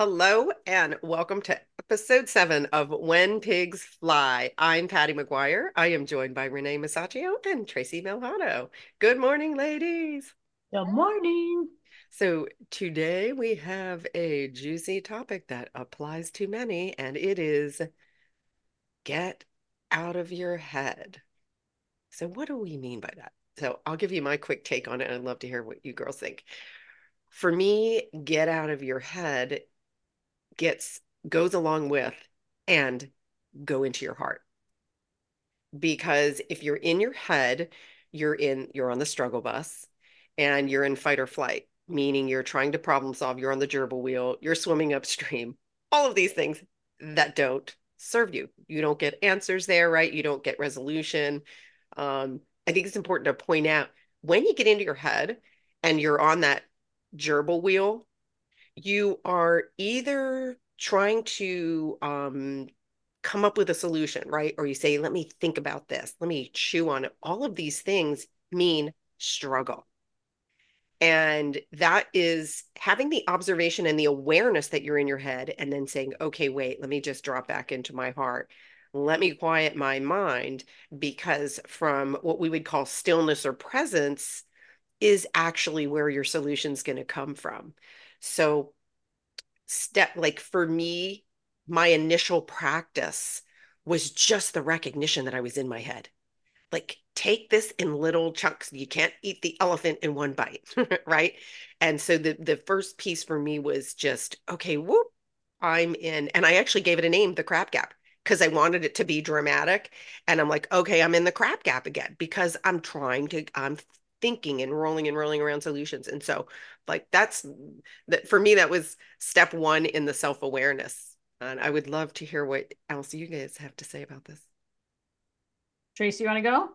Hello and welcome to episode seven of When Pigs Fly. I'm Patty McGuire. I am joined by Renee Masaccio and Tracy Malhado. Good morning, ladies. Good morning. So today we have a juicy topic that applies to many, and it is get out of your head. So what do we mean by that? So I'll give you my quick take on it. I'd love to hear what you girls think. For me, get out of your head gets goes along with and go into your heart. Because if you're in your head, you're in you're on the struggle bus and you're in fight or flight, meaning you're trying to problem solve, you're on the gerbil wheel, you're swimming upstream. All of these things that don't serve you. You don't get answers there, right? You don't get resolution. Um, I think it's important to point out when you get into your head and you're on that gerbil wheel, you are either trying to um, come up with a solution, right? Or you say, let me think about this, let me chew on it. All of these things mean struggle. And that is having the observation and the awareness that you're in your head, and then saying, okay, wait, let me just drop back into my heart. Let me quiet my mind because from what we would call stillness or presence is actually where your solution is going to come from. So step like for me my initial practice was just the recognition that I was in my head. Like take this in little chunks. You can't eat the elephant in one bite, right? And so the the first piece for me was just okay, whoop, I'm in and I actually gave it a name, the crap gap, because I wanted it to be dramatic and I'm like, okay, I'm in the crap gap again because I'm trying to I'm thinking and rolling and rolling around solutions. And so like that's that for me, that was step one in the self-awareness. And I would love to hear what else you guys have to say about this. Tracy, you want to go?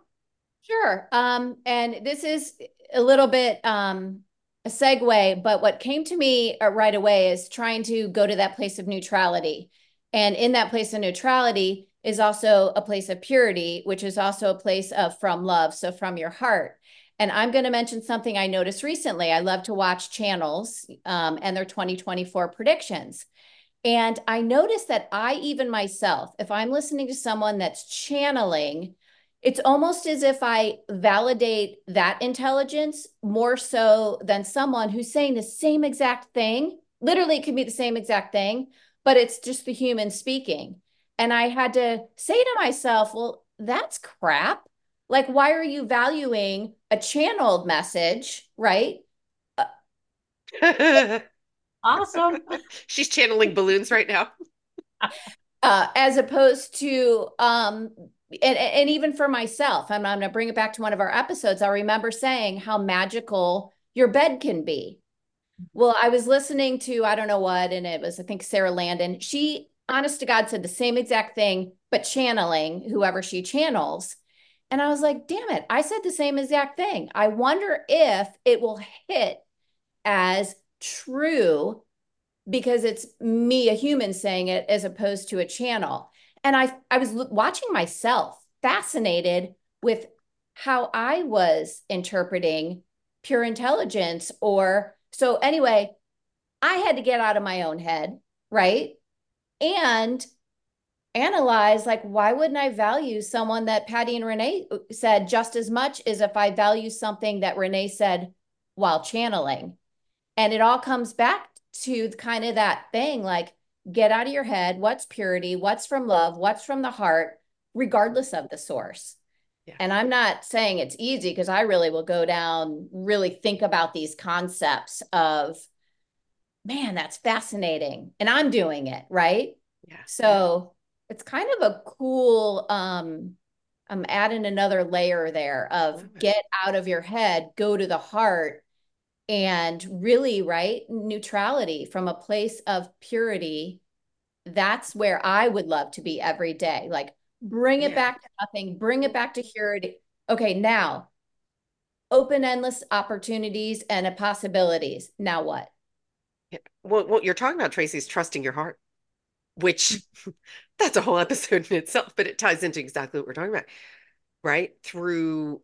Sure. Um, and this is a little bit um, a segue, but what came to me uh, right away is trying to go to that place of neutrality. And in that place of neutrality is also a place of purity, which is also a place of from love. So from your heart. And I'm going to mention something I noticed recently. I love to watch channels um, and their 2024 predictions. And I noticed that I, even myself, if I'm listening to someone that's channeling, it's almost as if I validate that intelligence more so than someone who's saying the same exact thing. Literally, it could be the same exact thing, but it's just the human speaking. And I had to say to myself, well, that's crap. Like, why are you valuing a channeled message, right? awesome. She's channeling balloons right now. uh, as opposed to, um, and, and even for myself, I'm, I'm going to bring it back to one of our episodes. I remember saying how magical your bed can be. Well, I was listening to, I don't know what, and it was, I think, Sara Landon. She, honest to God, said the same exact thing, but channeling whoever she channels. And I was like, damn it, I said the same exact thing. I wonder if it will hit as true because it's me, a human, saying it as opposed to a channel. And I, I was watching myself, fascinated with how I was interpreting pure intelligence. Or so, anyway, I had to get out of my own head, right? And analyze like why wouldn't i value someone that patty and renee uh, said just as much as if i value something that renee said while channeling? And it all comes back to kind of that thing like get out of your head what's purity what's from love what's from the heart regardless of the source. Yeah. and i'm not saying it's easy because i really will go down really think about these concepts of man that's fascinating and i'm doing it right? Yeah. So it's kind of a cool um i'm adding another layer there of get out of your head go to the heart and really right neutrality from a place of purity. That's where i would love to be every day. Like bring it yeah. back to nothing bring it back to purity. Okay now open endless opportunities and possibilities. Now what? Well what you're talking about tracy is trusting your heart which that's a whole episode in itself, but it ties into exactly what we're talking about, right? Through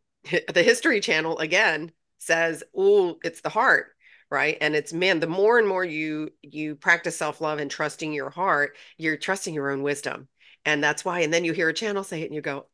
the History Channel again says, oh, it's the heart, right and it's man the more and more you you practice self-love and trusting your heart you're trusting your own wisdom and that's why and then you hear a channel say it and you go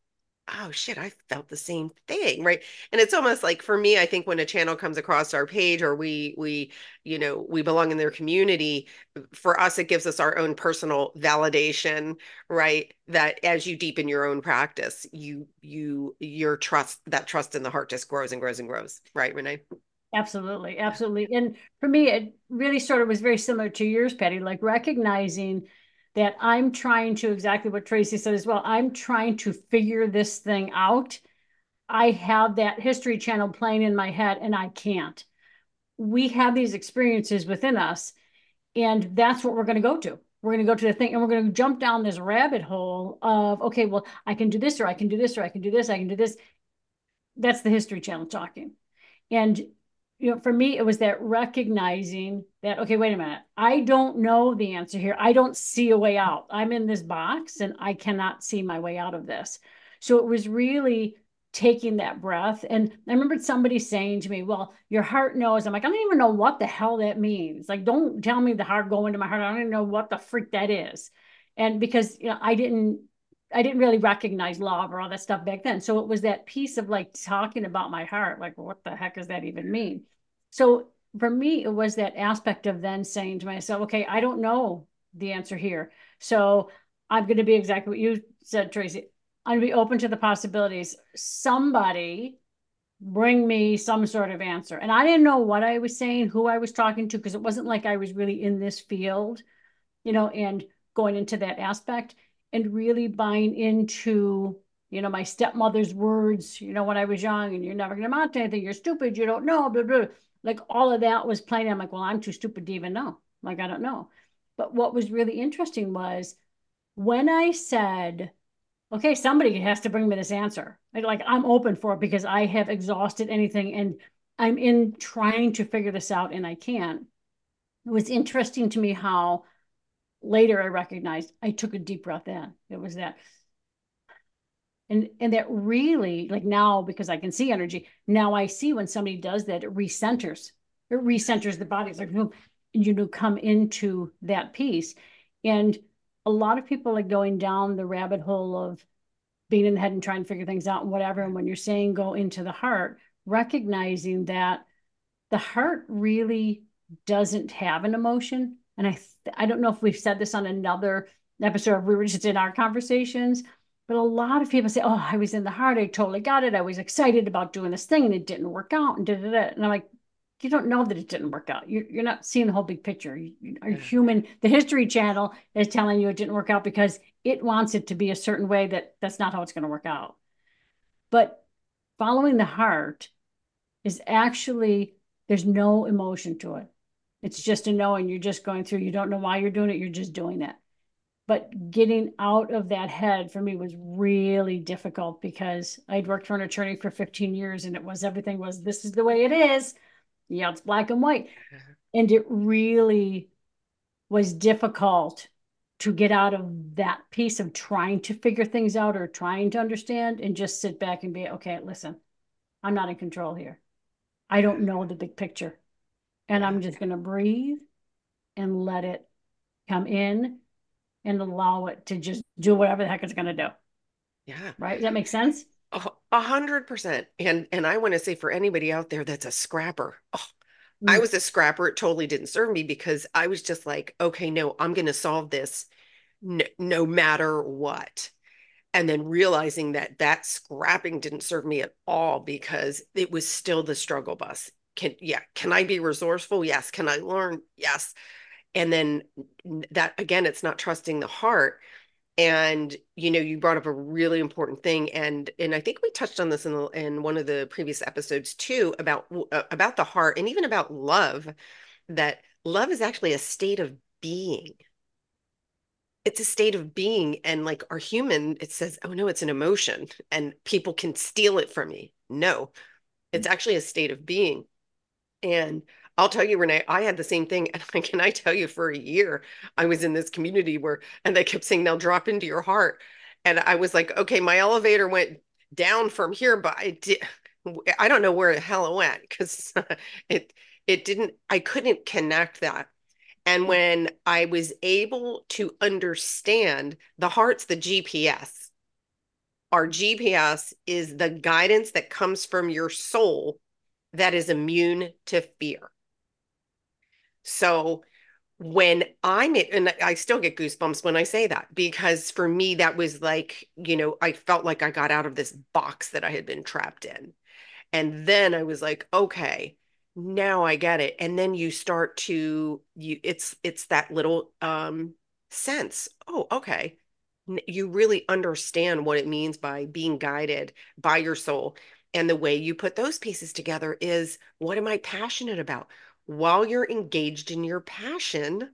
oh shit, I felt the same thing, right? And it's almost like for me, I think when a channel comes across our page or we we you know we belong in their community, for us it gives us our own personal validation, right? That as you deepen your own practice, you you your trust that trust in the heart just grows and grows and grows, right, Renee? Absolutely, absolutely. And for me, it really sort of was very similar to yours, Patty, like recognizing that I'm trying to exactly what Tracy said as well. I'm trying to figure this thing out. I have that history channel playing in my head and I can't. We have these experiences within us, and that's what we're going to go to. We're going to go to the thing and we're going to jump down this rabbit hole of, okay, well, I can do this or I can do this or I can do this, I can do this. That's the history channel talking. And you know, for me, it was that recognizing that, okay, wait a minute, I don't know the answer here. I don't see a way out. I'm in this box and I cannot see my way out of this. So it was really taking that breath. And I remember somebody saying to me, Well, your heart knows. I'm like, I don't even know what the hell that means. Like, don't tell me the heart go into my heart. I don't even know what the freak that is. And because you know, I didn't I didn't really recognize love or all that stuff back then. So it was that piece of like talking about my heart, like, what the heck does that even mean? So for me, it was that aspect of then saying to myself, okay, I don't know the answer here. So I'm going to be exactly what you said, Tracy. I'm going to be open to the possibilities. Somebody bring me some sort of answer. And I didn't know what I was saying, who I was talking to, because it wasn't like I was really in this field, you know, and going into that aspect and really buying into you know my stepmother's words you know when i was young and you're never going to amount to anything you're stupid you don't know blah, blah. like all of that was playing i'm like well i'm too stupid to even know. Like i don't know. But what was really interesting was when i said okay somebody has to bring me this answer. Like i'm open for it because i have exhausted anything and i'm in trying to figure this out and i can't. It was interesting to me how later I recognized I took a deep breath in. It was that. And and that really, like now, because I can see energy, now I see when somebody does that, it recenters. It recenters the body. It's like boom, you know, come into that piece. And a lot of people are going down the rabbit hole of being in the head and trying to figure things out and whatever. And when you're saying go into the heart, recognizing that the heart really doesn't have an emotion and I I don't know if we've said this on another episode. We were just in our conversations, but a lot of people say, "Oh, I was in the heart. I totally got it. I was excited about doing this thing, and it didn't work out." And da da da. And I'm like, you don't know that it didn't work out. You're, you're not seeing the whole big picture. You, are human. The History Channel is telling you it didn't work out because it wants it to be a certain way that that's not how it's going to work out. But following the heart is actually there's no emotion to it. It's just a knowing you're just going through. You don't know why you're doing it. You're just doing it. But getting out of that head for me was really difficult because I'd worked for an attorney for 15 years and it was everything was this is the way it is. Yeah, it's black and white. And it really was difficult to get out of that piece of trying to figure things out or trying to understand and just sit back and be okay, listen, I'm not in control here. I don't know the big picture and I'm just going to breathe and let it come in and allow it to just do whatever the heck it's going to do. Yeah. Right. Does that make sense? A hundred percent. And and I want to say for anybody out there that's a scrapper, oh, mm. I was a scrapper. It totally didn't serve me because I was just like, okay, no, I'm going to solve this no, no matter what. And then realizing that that scrapping didn't serve me at all because it was still the struggle bus can yeah can i be resourceful? Yes. Can i learn? Yes. And then that again it's not trusting the heart. And you know you brought up a really important thing. And and i think we touched on this in the, in one of the previous episodes too about uh, about the heart and even about love that love is actually a state of being. It's a state of being. And like our human it says oh no it's an emotion and people can steal it from me. No it's actually a state of being and I'll tell you, Renee, I had the same thing. And I, can I tell you, for a year, I was in this community where, and they kept saying, now drop into your heart. And I was like, okay, my elevator went down from here, but I did, I don't know where the hell it went because it, it didn't, I couldn't connect that. And hmm. when I was able to understand the heart's the GPS, our GPS is the guidance that comes from your soul that is immune to fear. So when I'm and I still get goosebumps when I say that because for me, that was like, you know, I felt like I got out of this box that I had been trapped in. And then I was like, okay, now I get it. And then you start to you it's it's that little um sense. Oh, okay. You really understand what it means by being guided by your soul. And the way you put those pieces together is what am I passionate about? While you're engaged in your passion,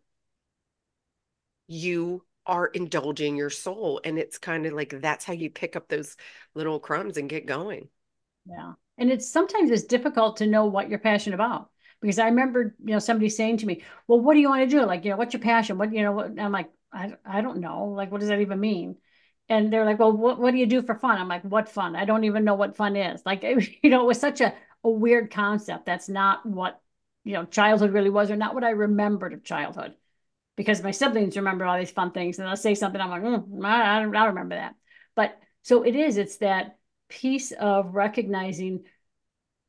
you are indulging your soul. And it's kind of like that's how you pick up those little crumbs and get going. Yeah. And it's sometimes it's difficult to know what you're passionate about because I remember, you know, somebody saying to me, well, what do you want to do? Like, you know, what's your passion? What, you know, what? I'm like, I, I don't know. Like, what does that even mean? And they're like, well, what, what do you do for fun? I'm like, what fun? I don't even know what fun is. Like, you know, it was such a, a weird concept. That's not what, you know, childhood really was, or not what I remembered of childhood. Because my siblings remember all these fun things, and they'll say something. I'm like, mm, I, I don't remember that. But so it is. It's that piece of recognizing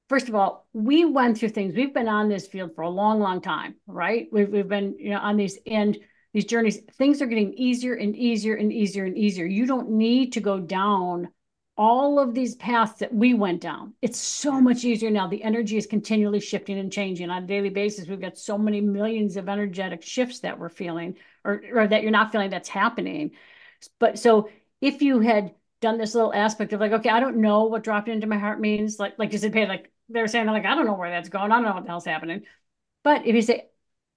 first of all, we went through things. We've been on this field for a long, long time, right? We've, we've been, you know, on these and these journeys. Things are getting easier and easier and easier and easier. You don't need to go down all of these paths that we went down. It's so much easier now. The energy is continually shifting and changing on a daily basis. We've got so many millions of energetic shifts that we're feeling or, or that you're not feeling that's happening. But so if you had done this little aspect of like, okay, I don't know what dropped into my heart means. Like, like you said, like they're saying like, I don't know where that's going. I don't know what the hell's happening. But if you say,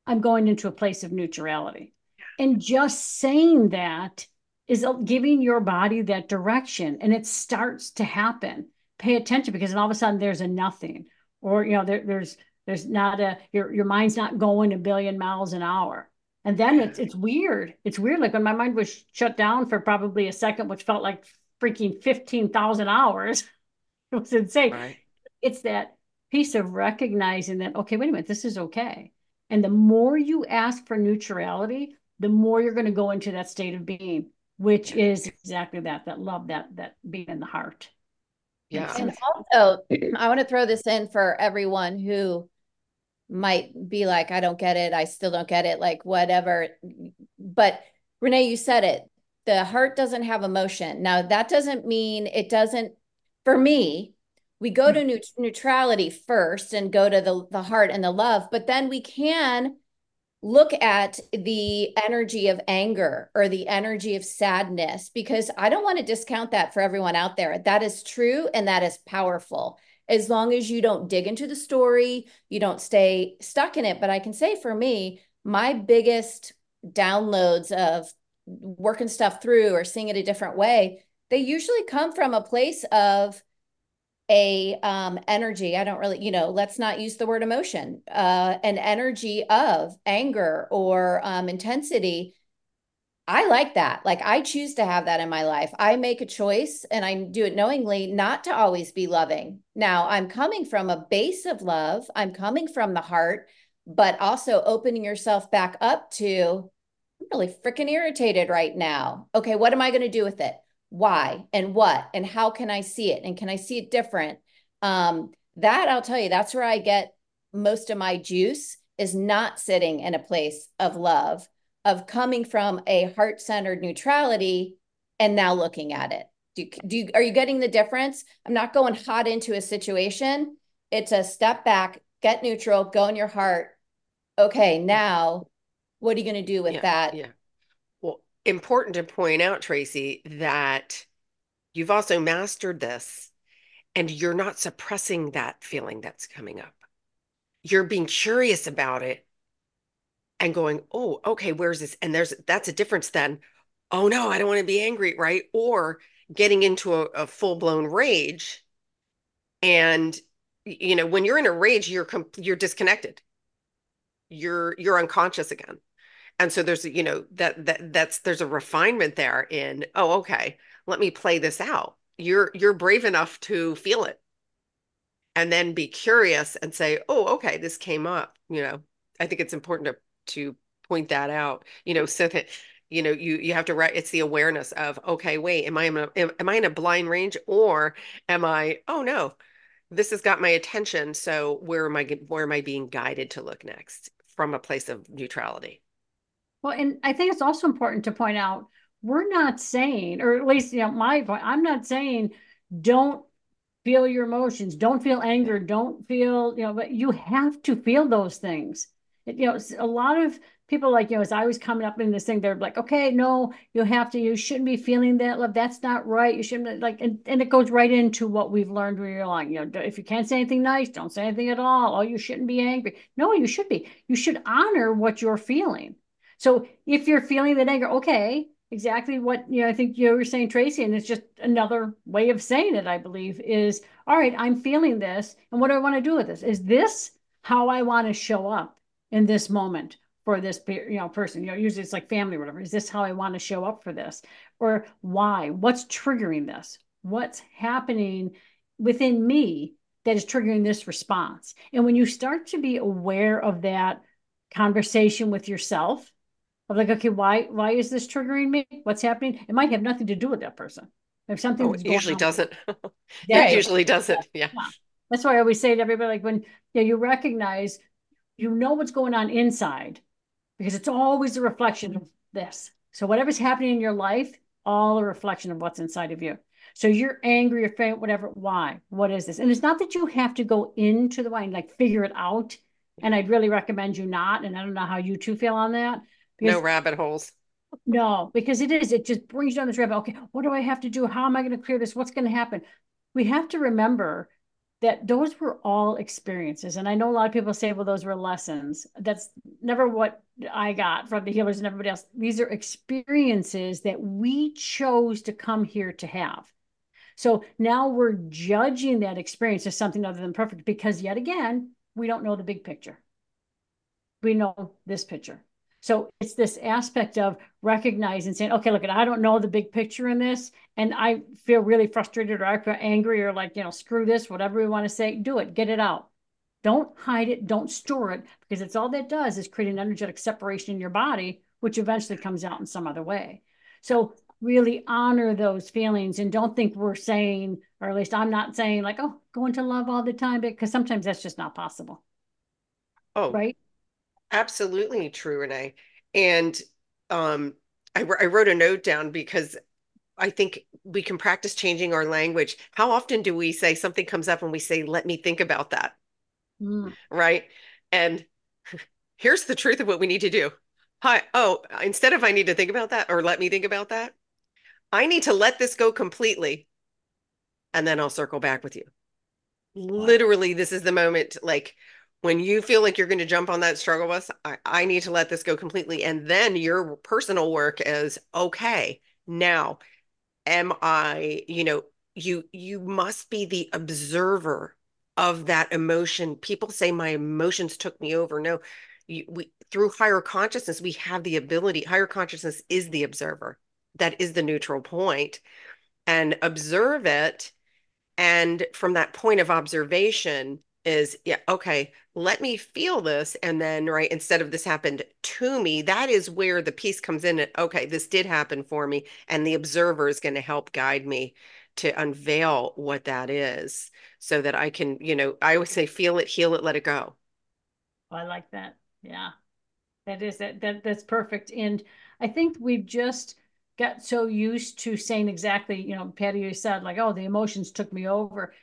I'm going into a place of neutrality, and just saying that is giving your body that direction, and it starts to happen. Pay attention because all of a sudden there's a nothing, or you know there, there's there's not a your your mind's not going a billion miles an hour. And then it's it's weird. It's weird. Like when my mind was shut down for probably a second, which felt like freaking 15,000 hours. It was insane. Right. It's that piece of recognizing that, okay, wait a minute, this is okay. And the more you ask for neutrality, the more you're going to go into that state of being, which is exactly that, that love, that, that being in the heart. Yeah. And also, I want to throw this in for everyone who might be like, I don't get it. I still don't get it. Like, whatever. But Renee, you said it the heart doesn't have emotion. Now, that doesn't mean it doesn't, for me, we go to mm. neut- neutrality first and go to the, the heart and the love, but then we can look at the energy of anger or the energy of sadness because I don't want to discount that for everyone out there. That is true and that is powerful. As long as you don't dig into the story, you don't stay stuck in it. But I can say for me, my biggest downloads of working stuff through or seeing it a different way, they usually come from a place of a um, energy. I don't really, you know, let's not use the word emotion, uh, an energy of anger or um, intensity. I like that. Like I choose to have that in my life. I make a choice and I do it knowingly not to always be loving. Now I'm coming from a base of love. I'm coming from the heart, but also opening yourself back up to I'm really freaking irritated right now. Okay, what am I going to do with it? Why and what and how can I see it? And can I see it different? Um, that I'll tell you, that's where I get most of my juice is not sitting in a place of love, of coming from a heart centered neutrality and now looking at it. Do, do you, are you getting the difference? I'm not going hot into a situation. It's a step back, get neutral, go in your heart. Okay, now what are you going to do with yeah, that? Yeah. Important to point out, Tracy, that you've also mastered this and you're not suppressing that feeling that's coming up. You're being curious about it and going, oh, okay, where's this? And there's that's a difference then. Oh no, I don't want to be angry, right? Or getting into a, a full-blown rage. And you know, when you're in a rage, you're com- you're disconnected. You're you're unconscious again and so there's you know that that that's there's a refinement there in oh okay let me play this out. You're you're brave enough to feel it. And then be curious and say, oh, okay, this came up. You know, I think it's important to to point that out, you know, so that you know you you have to write it's the awareness of okay wait am i in a, am i in a blind range or am i oh no this has got my attention so where am i where am i being guided to look next from a place of neutrality well and i think it's also important to point out we're not saying or at least you know my point i'm not saying don't feel your emotions don't feel anger don't feel you know but you have to feel those things. It, you know a lot of people like you know as i was coming up in this thing they're like okay no you have to you shouldn't be feeling that love. That's not right. You shouldn't like and, and it goes right into what we've learned when you're like you know if you can't say anything nice don't say anything at all. Oh you shouldn't be angry. No you should be. You should honor what you're feeling so if you're feeling that anger okay exactly what you know i think you were saying tracy and it's just another way of saying it i believe is all right i'm feeling this and what do i want to do with this? Is this how i want to show up in this moment for this you know person? You know usually it's like family or whatever. Is this how i want to show up for this? Or why? What's triggering this? What's happening within me that is triggering this response? And when you start to be aware of that conversation with yourself of like, okay, why why is this triggering me? What's happening? It might have nothing to do with that person. If something oh, usually doesn't. it usually doesn't. Yeah. yeah. That's why I always say to everybody, like when you, know, you recognize, you know what's going on inside, because it's always a reflection of this. So whatever's happening in your life, all a reflection of what's inside of you. So you're angry or faint, whatever. Why? What is this? And it's not that you have to go into the wine, like figure it out. And I'd really recommend you not. And I don't know how you two feel on that. Because, no rabbit holes. No, because it is. It just brings you down this rabbit. Okay, what do I have to do? How am I going to clear this? What's going to happen? We have to remember that those were all experiences. And I know a lot of people say, well, those were lessons. That's never what I got from the healers and everybody else. These are experiences that we chose to come here to have. So now we're judging that experience as something other than perfect because, yet again, we don't know the big picture. We know this picture. So it's this aspect of recognizing saying, okay, look, I don't know the big picture in this, and I feel really frustrated or I feel angry or like, you know, screw this, whatever we want to say, do it, get it out. Don't hide it, don't store it, because it's all that does is create an energetic separation in your body, which eventually comes out in some other way. So really honor those feelings and don't think we're saying, or at least I'm not saying, like, oh, go into love all the time, because sometimes that's just not possible. Oh, right Absolutely true, Renee. And um, I, I wrote a note down because I think we can practice changing our language. How often do we say something comes up and we say, let me think about that? Mm. Right. And here's the truth of what we need to do. Hi. Oh, instead of I need to think about that or let me think about that, I need to let this go completely. And then I'll circle back with you. Literally, this is the moment like when you feel like you're going to jump on that struggle bus, I, I need to let this go completely. And then your personal work is okay, now am I, you know, you you must be the observer of that emotion. People say my emotions took me over. No, you, we through higher consciousness, we have the ability, higher consciousness is the observer. That is the neutral point. And observe it. And from that point of observation, is yeah okay let me feel this and then right instead of this happened to me that is where the piece comes in and okay this did happen for me and the observer is going to help guide me to unveil what that is so that i can you know i always say feel it heal it let it go. Oh, I like that. Yeah. That is that, that that's perfect and i think we've just got so used to saying exactly you know patty you said like oh the emotions took me over.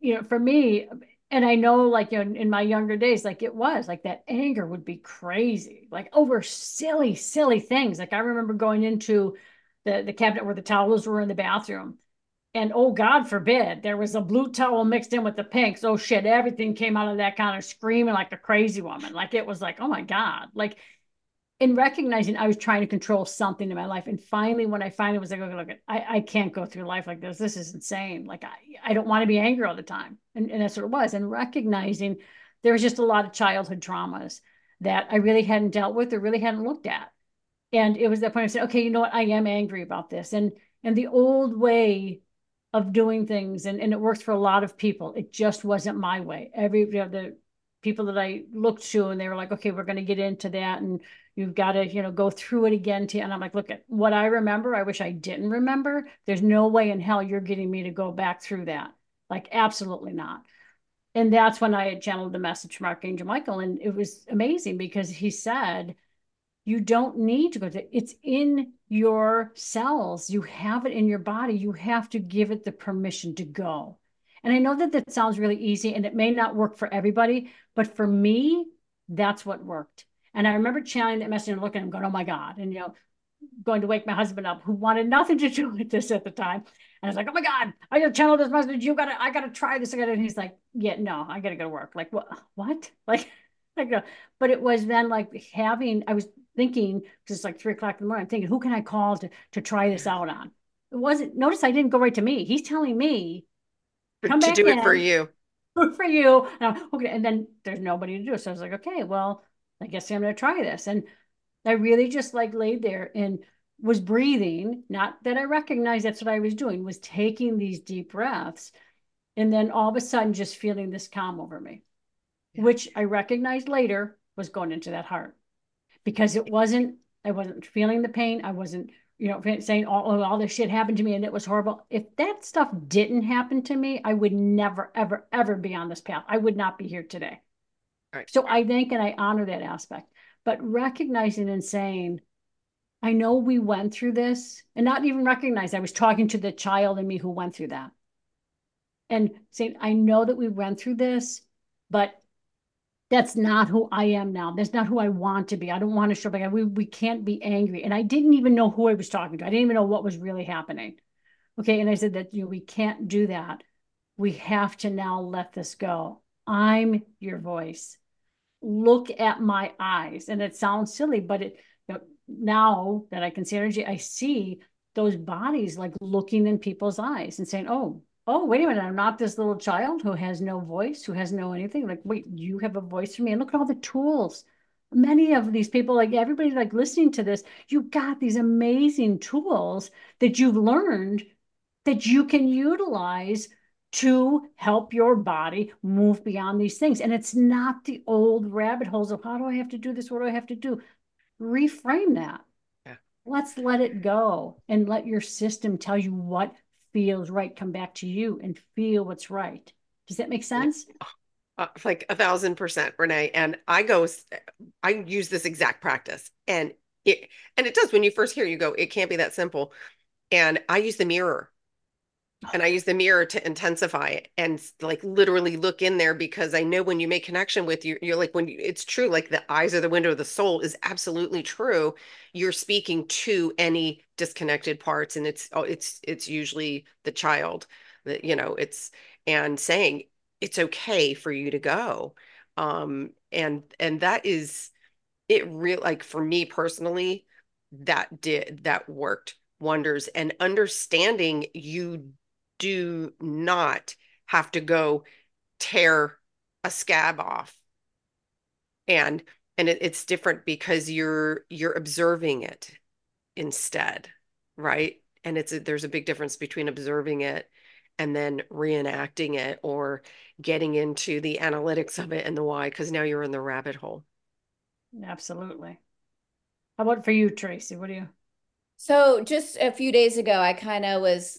You know for me and I know, like, you know, in my younger days, like it was like that anger would be crazy, like over silly, silly things. Like I remember going into the the cabinet where the towels were in the bathroom, and oh God forbid there was a blue towel mixed in with the pinks. Oh shit, everything came out of that kind of screaming like a crazy woman. Like it was like, oh my God, like in recognizing I was trying to control something in my life. And finally, when I finally was like, okay, look, I, I can't go through life like this. This is insane. Like, I, I don't want to be angry all the time. And, and that's what it was. And recognizing there was just a lot of childhood traumas that I really hadn't dealt with or really hadn't looked at. And it was that point I said, okay, you know what? I am angry about this. And, and the old way of doing things and, and it works for a lot of people. It just wasn't my way. Every you know, the people that I looked to and they were like, okay, we're going to get into that and you've got to, you know, go through it again. To, and I'm like, look at what I remember. I wish I didn't remember. There's no way in hell you're getting me to go back through that. Like, absolutely not. And that's when I channeled the message from Archangel Michael. And it was amazing because he said, you don't need to go to it's in your cells. You have it in your body. You have to give it the permission to go. And I know that that sounds really easy and it may not work for everybody, but for me, that's what worked. And I remember channeling that message and looking at him going, oh my God. And, you know, going to wake my husband up who wanted nothing to do with this at the time. And I was like, oh my God, I just channeled this message. You gotta, I gotta try this again. And he's like, yeah, no, I gotta go to work. Like, what, what? Like, go, but it was then like having, I was thinking, because it's like three o'clock in the morning, I'm thinking, who can I call to, to try this out on? It wasn't, notice I didn't go right to me. He's telling me, come to back do in, it for you. For you. And okay. And then there's nobody to do it. So I was like, okay, well, I guess I'm going to try this. And I really just like laid there and was breathing, not that I recognized that's what I was doing, was taking these deep breaths. And then all of a sudden, just feeling this calm over me, yeah. which I recognized later was going into that heart because it wasn't, I wasn't feeling the pain. I wasn't, you know, saying all, all this shit happened to me and it was horrible. If that stuff didn't happen to me, I would never, ever, ever be on this path. I would not be here today. Right. So I think and I honor that aspect, but recognizing and saying, I know we went through this and not even recognize I was talking to the child in me who went through that. And saying, I know that we went through this, but that's not who I am now. That's not who I want to be. I don't want to show up. We, we can't be angry. And I didn't even know who I was talking to. I didn't even know what was really happening. Okay. And I said that, you know, we can't do that. We have to now let this go. I'm your voice look at my eyes. And it sounds silly, but it you know, now that I can see energy, I see those bodies like looking in people's eyes and saying, Oh, oh, wait a minute, I'm not this little child who has no voice, who has no anything. Like, wait, you have a voice for me. And look at all the tools. Many of these people, like everybody like listening to this, you got these amazing tools that you've learned that you can utilize to help your body move beyond these things. And it's not the old rabbit holes of how do I have to do this? What do I have to do? Reframe that. Yeah. Let's let it go and let your system tell you what feels right. Come back to you and feel what's right. Does that make sense? Uh, like a thousand percent, Renee. And I go, I use this exact practice, and it and it does. When you first hear, you go, it can't be that simple. And I use the mirror and I use the mirror to intensify it and like literally look in there because I know when you make connection with you, you're like when you, it's true, like the eyes are the window of the soul is absolutely true. You're speaking to any disconnected parts, and it's oh, it's it's usually the child that you know it's and saying it's okay for you to go, um, and and that is it. Real like for me personally, that did that worked wonders and understanding you do not have to go tear a scab off. And and it, it's different because you're you're observing it instead right? And it's a, there's a big difference between observing it and then reenacting it or getting into the analytics of it and the why because now you're in the rabbit hole. Absolutely. How about for you tracy? What do you so just a few days ago i kind of was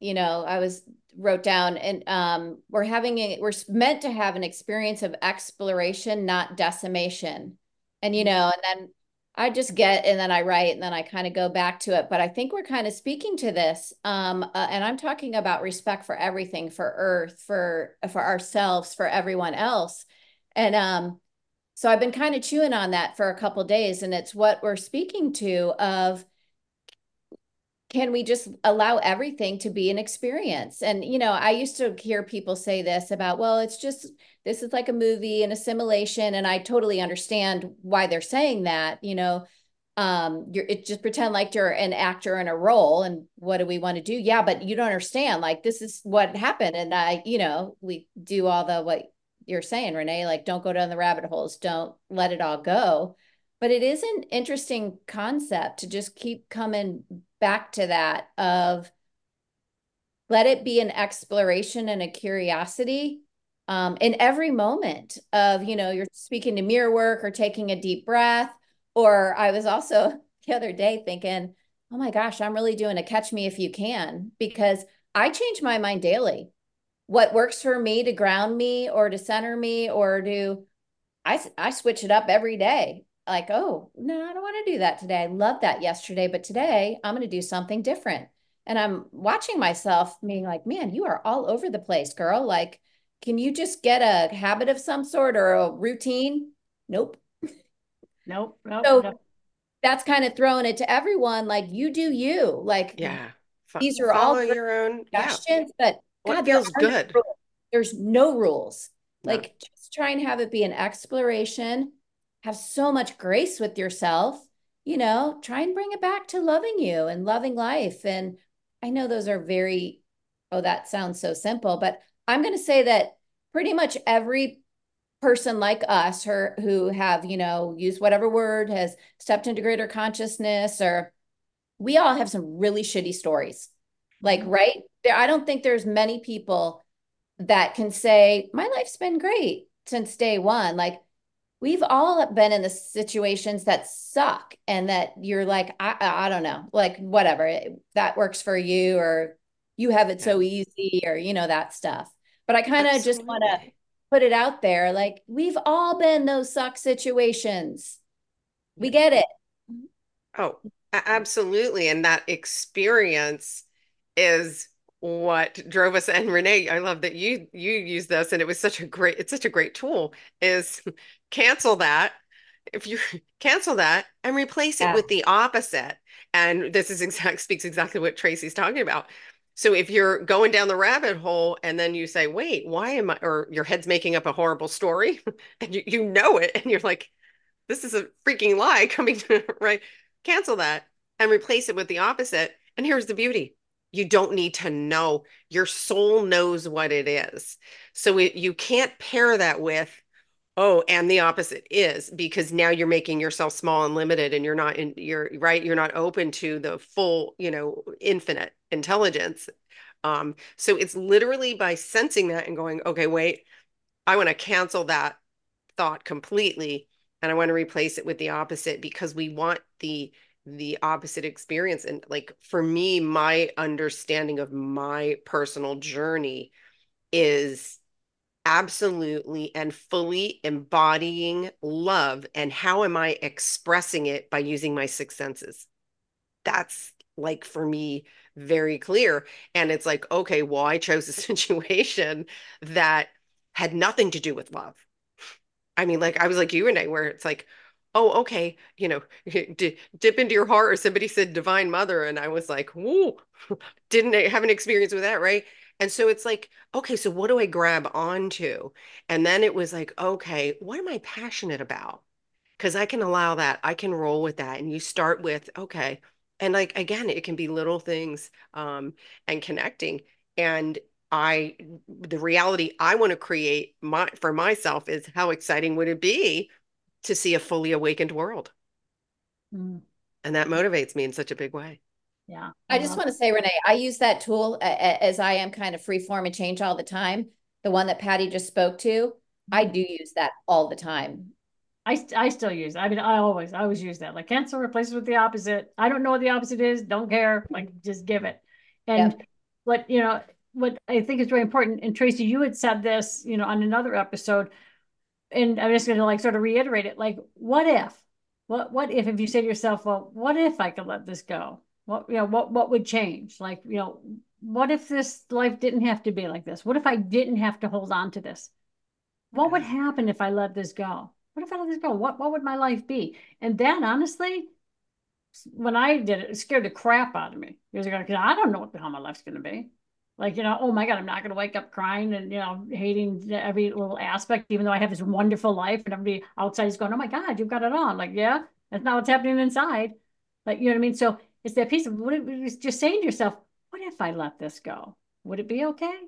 you know, I was wrote down and um we're having a, we're meant to have an experience of exploration, not decimation. And you know, and then I just get and then I write and then I kind of go back to it. But I think we're kind of speaking to this. Um, uh, and I'm talking about respect for everything, for Earth, for for ourselves, for everyone else. And um, so I've been kind of chewing on that for a couple days, and it's what we're speaking to of can we just allow everything to be an experience? And you know i used to hear people say this about well it's just this is like a movie and assimilation and i totally understand why they're saying that you know? Um you're it just pretend like you're an actor in a role and what do we want to do? Yeah but you don't understand like this is what happened and i you know we do all the what you're saying renee like don't go down the rabbit holes don't let it all go. But it is an interesting concept to just keep coming back to that of let it be an exploration and a curiosity um, in every moment of, you know, you're speaking to mirror work or taking a deep breath. Or I was also the other day thinking, oh my gosh, I'm really doing a catch me if you can because I change my mind daily. What works for me to ground me or to center me or to, I, I switch it up every day. Like, oh, no, I don't want to do that today. I love that yesterday, but today I'm going to do something different. And I'm watching myself being like, man, you are all over the place, girl. Like, can you just get a habit of some sort or a routine? Nope. Nope. nope so nope. that's kind of throwing it to everyone. Like you do you. Like yeah. these are all your own questions, yeah. but what God, feels good. No There's no rules. No. Like just try and have it be an exploration. Have so much grace with yourself. You know, try and bring it back to loving you and loving life. And I know those are very, oh, that sounds so simple, but I'm going to say that pretty much every person like us her, who have, you know, used whatever word has stepped into greater consciousness or we all have some really shitty stories. Like, mm-hmm. right? There, I don't think there's many people that can say, my life's been great since day one. Like, we've all been in the situations that suck and that you're like, I, I don't know, like, whatever, that works for you, or you have it yeah. so easy, or, you know, that stuff. But I kind of just want to put it out there. Like we've all been those suck situations. We get it. Oh, absolutely. And that experience is what drove us and renee i love that you you use this and it was such a great it's such a great tool is cancel that if you cancel that and replace yeah. it with the opposite and this is exact speaks exactly what tracy's talking about so if you're going down the rabbit hole and then you say, wait, why am I, or your head's making up a horrible story and you, you know it and you're like, this is a freaking lie coming to, right? Cancel that and replace it with the opposite. And here's the beauty. You don't need to know. Your soul knows what it is. So it, you can't pair that with, oh, and the opposite is because now you're making yourself small and limited and you're not in, you're right. You're not open to the full, you know, infinite intelligence. Um, so it's literally by sensing that and going, okay, wait, I want to cancel that thought completely and I want to replace it with the opposite because we want the the opposite experience and like for me my understanding of my personal journey is absolutely and fully embodying love and how am i expressing it by using my six senses that's like for me very clear. And it's like, okay, well, I chose a situation that had nothing to do with love. I mean, like I was like you, and i where it's like, oh, okay, you know, d- dip into your heart, or somebody said divine mother, and I was like, whoa, didn't have an experience with that, right? And so it's like, okay, so what do I grab onto? And then it was like, okay, what am I passionate about? Because I can allow that, I can roll with that. And you start with, okay, and like again it can be little things um and connecting and i the reality i want to create my for myself is how exciting would it be to see a fully awakened world mm. and that motivates me in such a big way yeah i just want to say renee i use that tool as i am kind of free form and change all the time the one that patty just spoke to i mm-hmm. do use that all the time I, I still use it. I mean, I always, I always use that. Like cancel replaces with the opposite. I don't know what the opposite is. Don't care. Like just give it. And yeah. what, you know, what I think is very important, and Tracy, you had said this, you know, on another episode, and I'm just going to like sort of reiterate it. Like, what if, what, what if, if you say to yourself, well, what if I could let this go? What, you know, what, what would change? Like, you know, what if this life didn't have to be like this? What if I didn't have to hold on to this? What would happen if I let this go? what if I let this go? What what would my life be? And then honestly, when I did it, it scared the crap out of me. Years ago, because I don't know what the hell my life's gonna be. Like, you know, oh my God, I'm not gonna wake up crying and you know, hating every little aspect, even though I have this wonderful life and everybody outside is going, Oh my God, you've got it on. Like, yeah, that's not what's happening inside. Like, you know what I mean? So it's that piece of what it, just saying to yourself, what if I let this go? Would it be okay?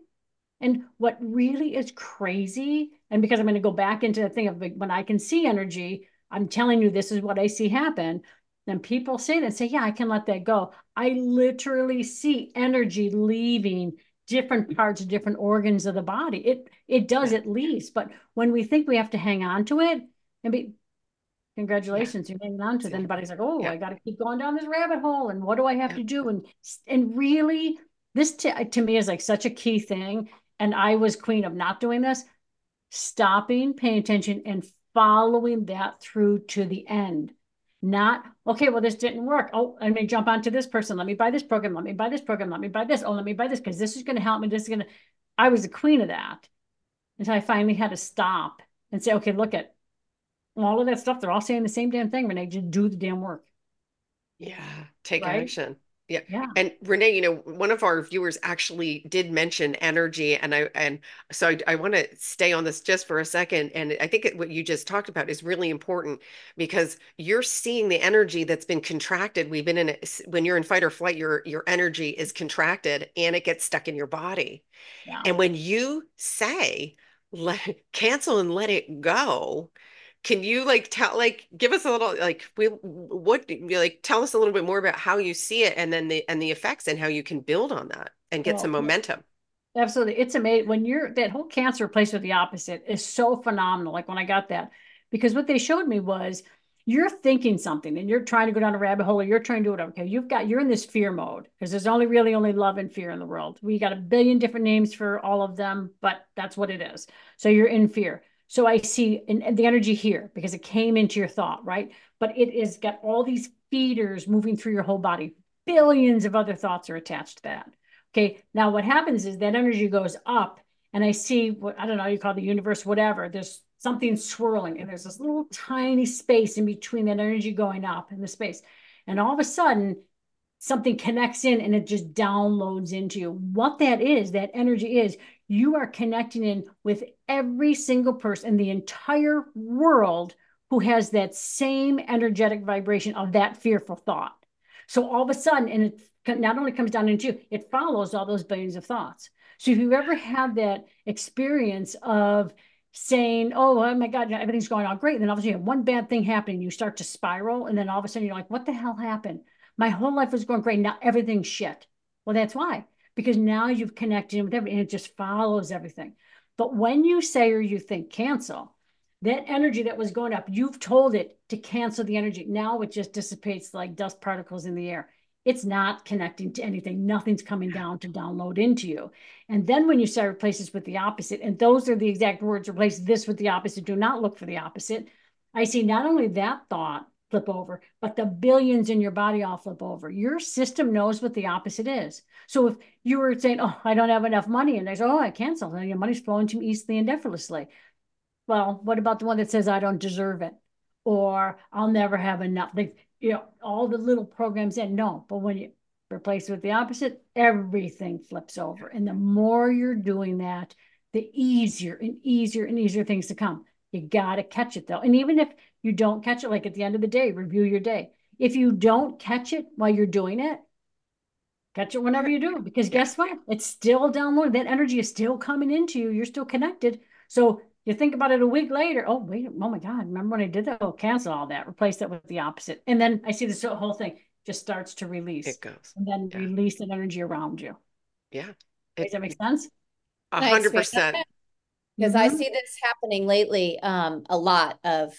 And what really is crazy, and because I'm going to go back into the thing of when I can see energy, I'm telling you this is what I see happen. Then people say that say, yeah, I can let that go. I literally see energy leaving different mm. parts, of different organs of the body. It it does yeah. at least. But when we think we have to hang on to it and be congratulations, yeah. you're hanging on to it, then the body's like, oh, yeah. I got to keep going down this rabbit hole. And what do I have to do? And and really, this to, uh, to me is like such a key thing. And I was queen of not doing this, stopping, paying attention, and following that through to the end. Not, okay, well, this didn't work. Oh, let me jump onto this person. Let me buy this program. Let me buy this program. Let me buy this. Oh, let me buy this because this is going to help me. This is going to, I was the queen of that until I finally had to stop and say, okay, look at all of that stuff. They're all saying the same damn thing, Renee. Just do the damn work. Yeah. Take right? action. Yeah. yeah. And Renee, you know, one of our viewers actually did mention energy. And I, and so I, I want to stay on this just for a second. And I think what you just talked about is really important because you're seeing the energy that's been contracted. We've been in it when you're in fight or flight, your, your energy is contracted and it gets stuck in your body. Yeah. And when you say, let cancel and let it go, can you like tell like give us a little like we what like tell us a little bit more about how you see it and then the and the effects and how you can build on that and get some momentum. Absolutely. It's amazing when you're that whole cancer replaced with the opposite is so phenomenal like when i got that. Because what they showed me was you're thinking something and you're trying to go down a rabbit hole or you're trying to do it okay you've got you're in this fear mode because there's only really only love and fear in the world. We got a billion different names for all of them but that's what it is. So you're in fear so I see the energy here because it came into your thought, right? But it is got all these feeders moving through your whole body. Billions of other thoughts are attached to that. Okay. Now what happens is that energy goes up and I see what I don't know, you call the universe, whatever. There's something swirling and there's this little tiny space in between that energy going up in the space. And all of a sudden, something connects in and it just downloads into you. What that is, that energy is, you are connecting in with every single person in the entire world who has that same energetic vibration of that fearful thought. So all of a sudden, and it not only comes down into you, it follows all those billions of thoughts. So if you ever had that experience of saying, oh, oh my God, everything's going on great. And then all of a sudden one bad thing happening, you start to spiral. And then all of a sudden you're like, what the hell happened? My whole life was going great. Now everything's shit. Well, that's why because now you've connected with everything and it just follows everything. But when you say or you think cancel, that energy that was going up, you've told it to cancel the energy. Now it just dissipates like dust particles in the air. It's not connecting to anything. Nothing's coming down to download into you. And then when you say replace this with the opposite, and those are the exact words replace this with the opposite, do not look for the opposite. I see not only that thought, flip over, but the billions in your body all flip over. Your system knows what the opposite is. So if you were saying, "Oh, I don't have enough money," and they say, "Oh, I cancel," and your money's flowing to me easily and effortlessly. Well, what about the one that says, "I don't deserve it," or "I'll never have enough"? They, you know, all the little programs in. No, but when you replace it with the opposite, everything flips over. And the more you're doing that, the easier and easier and easier things to come. You got to catch it though. And even if you don't catch it, like at the end of the day, review your day. If you don't catch it while you're doing it, catch it whenever you do, because guess what? It's still downloaded. That energy is still coming into you. You're still connected. So you think about it a week later. Oh, wait, oh my God. Remember when I did that? Oh, cancel all that, replace that with the opposite. And then I see this whole thing just starts to release. It goes. And then yeah. release that energy around you. Yeah. It, Does that make sense? A hundred percent because mm-hmm. I see this happening lately um, a lot of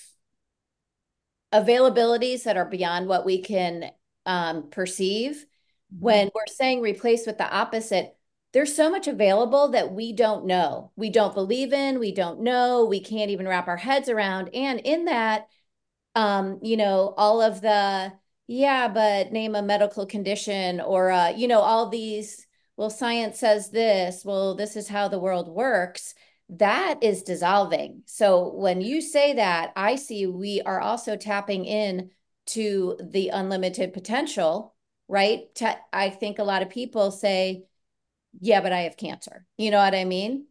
availabilities that are beyond what we can um, perceive. Mm-hmm. When we're saying replace with the opposite, there's so much available that we don't know, we don't believe in, we don't know, we can't even wrap our heads around. And in that, um, you know, all of the yeah, but name a medical condition or uh, you know, all these. Well, science says this. Well, this is how the world works that is dissolving. So when you say that, I see we are also tapping in to the unlimited potential, right? I think a lot of people say, yeah, but I have cancer. You know what I mean?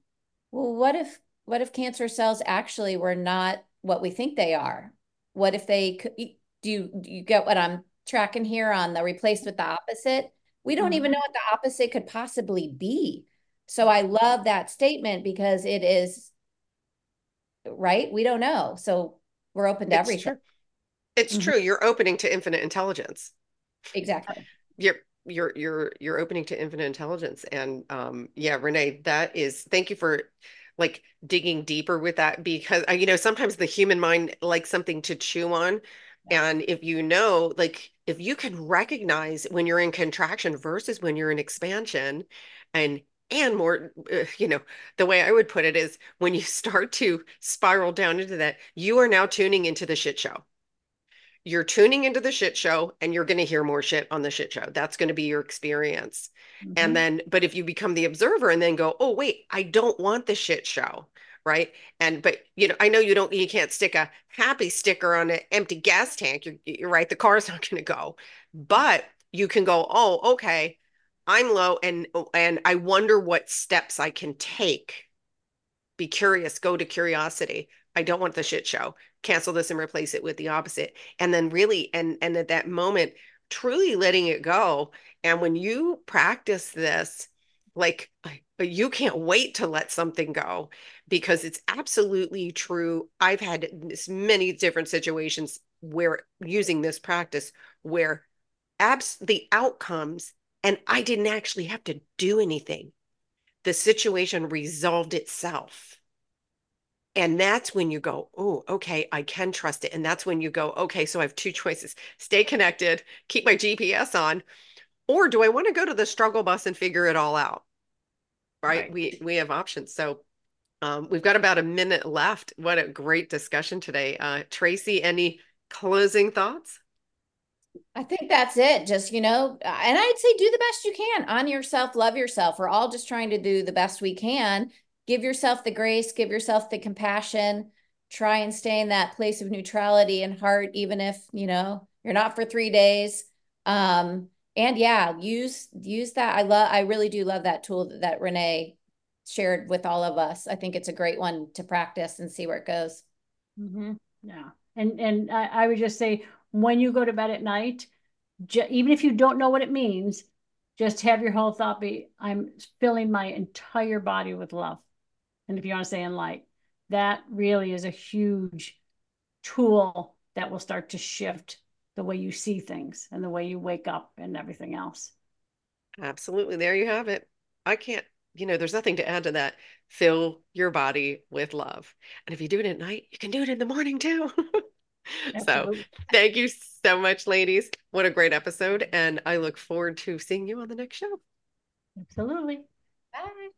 Well, what if what if cancer cells actually were not what we think they are? What if they could do you, do you get what I'm tracking here on the replaced with the opposite? We don't mm-hmm. even know what the opposite could possibly be. So I love that statement because it is right. We don't know. So we're open to it's everything. True. It's mm-hmm. true. You're opening to infinite intelligence. Exactly. You're you're you're you're opening to infinite intelligence and um yeah renee that is thank you for like digging deeper with that because uh, you know sometimes the human mind likes something to chew on and if you know like if you can recognize when you're in contraction versus when you're in expansion and and more uh, you know the way i would put it is when you start to spiral down into that you are now tuning into the shit show you're tuning into the shit show and you're going to hear more shit on the shit show. That's going to be your experience. Mm-hmm. And then, but if you become the observer and then go, oh, wait, I don't want the shit show. Right. And, but, you know, I know you don't, you can't stick a happy sticker on an empty gas tank. You're, you're right. The car's not going to go. But you can go, oh, okay, I'm low and, and I wonder what steps I can take. Be curious, go to curiosity. I don't want the shit show cancel this and replace it with the opposite and then really and and at that moment truly letting it go and when you practice this like you can't wait to let something go because it's absolutely true i've had many different situations where using this practice where abs the outcomes and i didn't actually have to do anything the situation resolved itself and that's when you go, oh, okay, I can trust it. And that's when you go, okay, so I have two choices stay connected, keep my GPS on, or do I want to go to the struggle bus and figure it all out? Right. right. We we have options. So um, we've got about a minute left. What a great discussion today. Uh, Tracy, any closing thoughts? I think that's it. Just, you know, and I'd say do the best you can on yourself, love yourself. We're all just trying to do the best we can give yourself the grace, give yourself the compassion, try and stay in that place of neutrality and heart, even if, you know, you're not for three days. Um, and yeah, use use that. I love I really do love that tool that, that Renee shared with all of us. I think it's a great one to practice and see where it goes. Mm-hmm. Yeah. And and I, I, would just say when you go to bed at night, even if you don't know what it means, just have your whole thought be, I'm filling my entire body with love and if you want to say in light, that really is a huge tool that will start to shift the way you see things and the way you wake up and everything else. Absolutely. There you have it. I can't, you know, there's nothing to add to that. Fill your body with love. And if you do it at night, you can do it in the morning too. so thank you so much, ladies. What a great episode. And I look forward to seeing you on the next show. Absolutely. Bye.